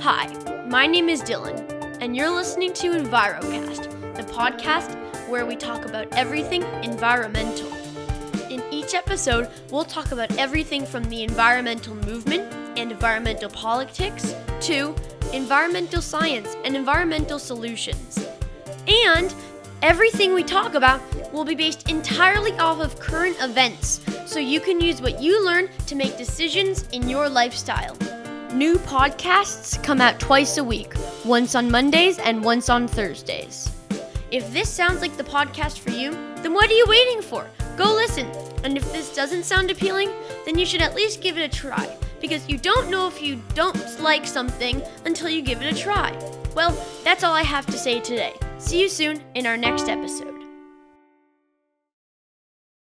Hi, my name is Dylan, and you're listening to EnviroCast, the podcast where we talk about everything environmental. In each episode, we'll talk about everything from the environmental movement and environmental politics to environmental science and environmental solutions. And everything we talk about will be based entirely off of current events, so you can use what you learn to make decisions in your lifestyle. New podcasts come out twice a week, once on Mondays and once on Thursdays. If this sounds like the podcast for you, then what are you waiting for? Go listen. And if this doesn't sound appealing, then you should at least give it a try, because you don't know if you don't like something until you give it a try. Well, that's all I have to say today. See you soon in our next episode.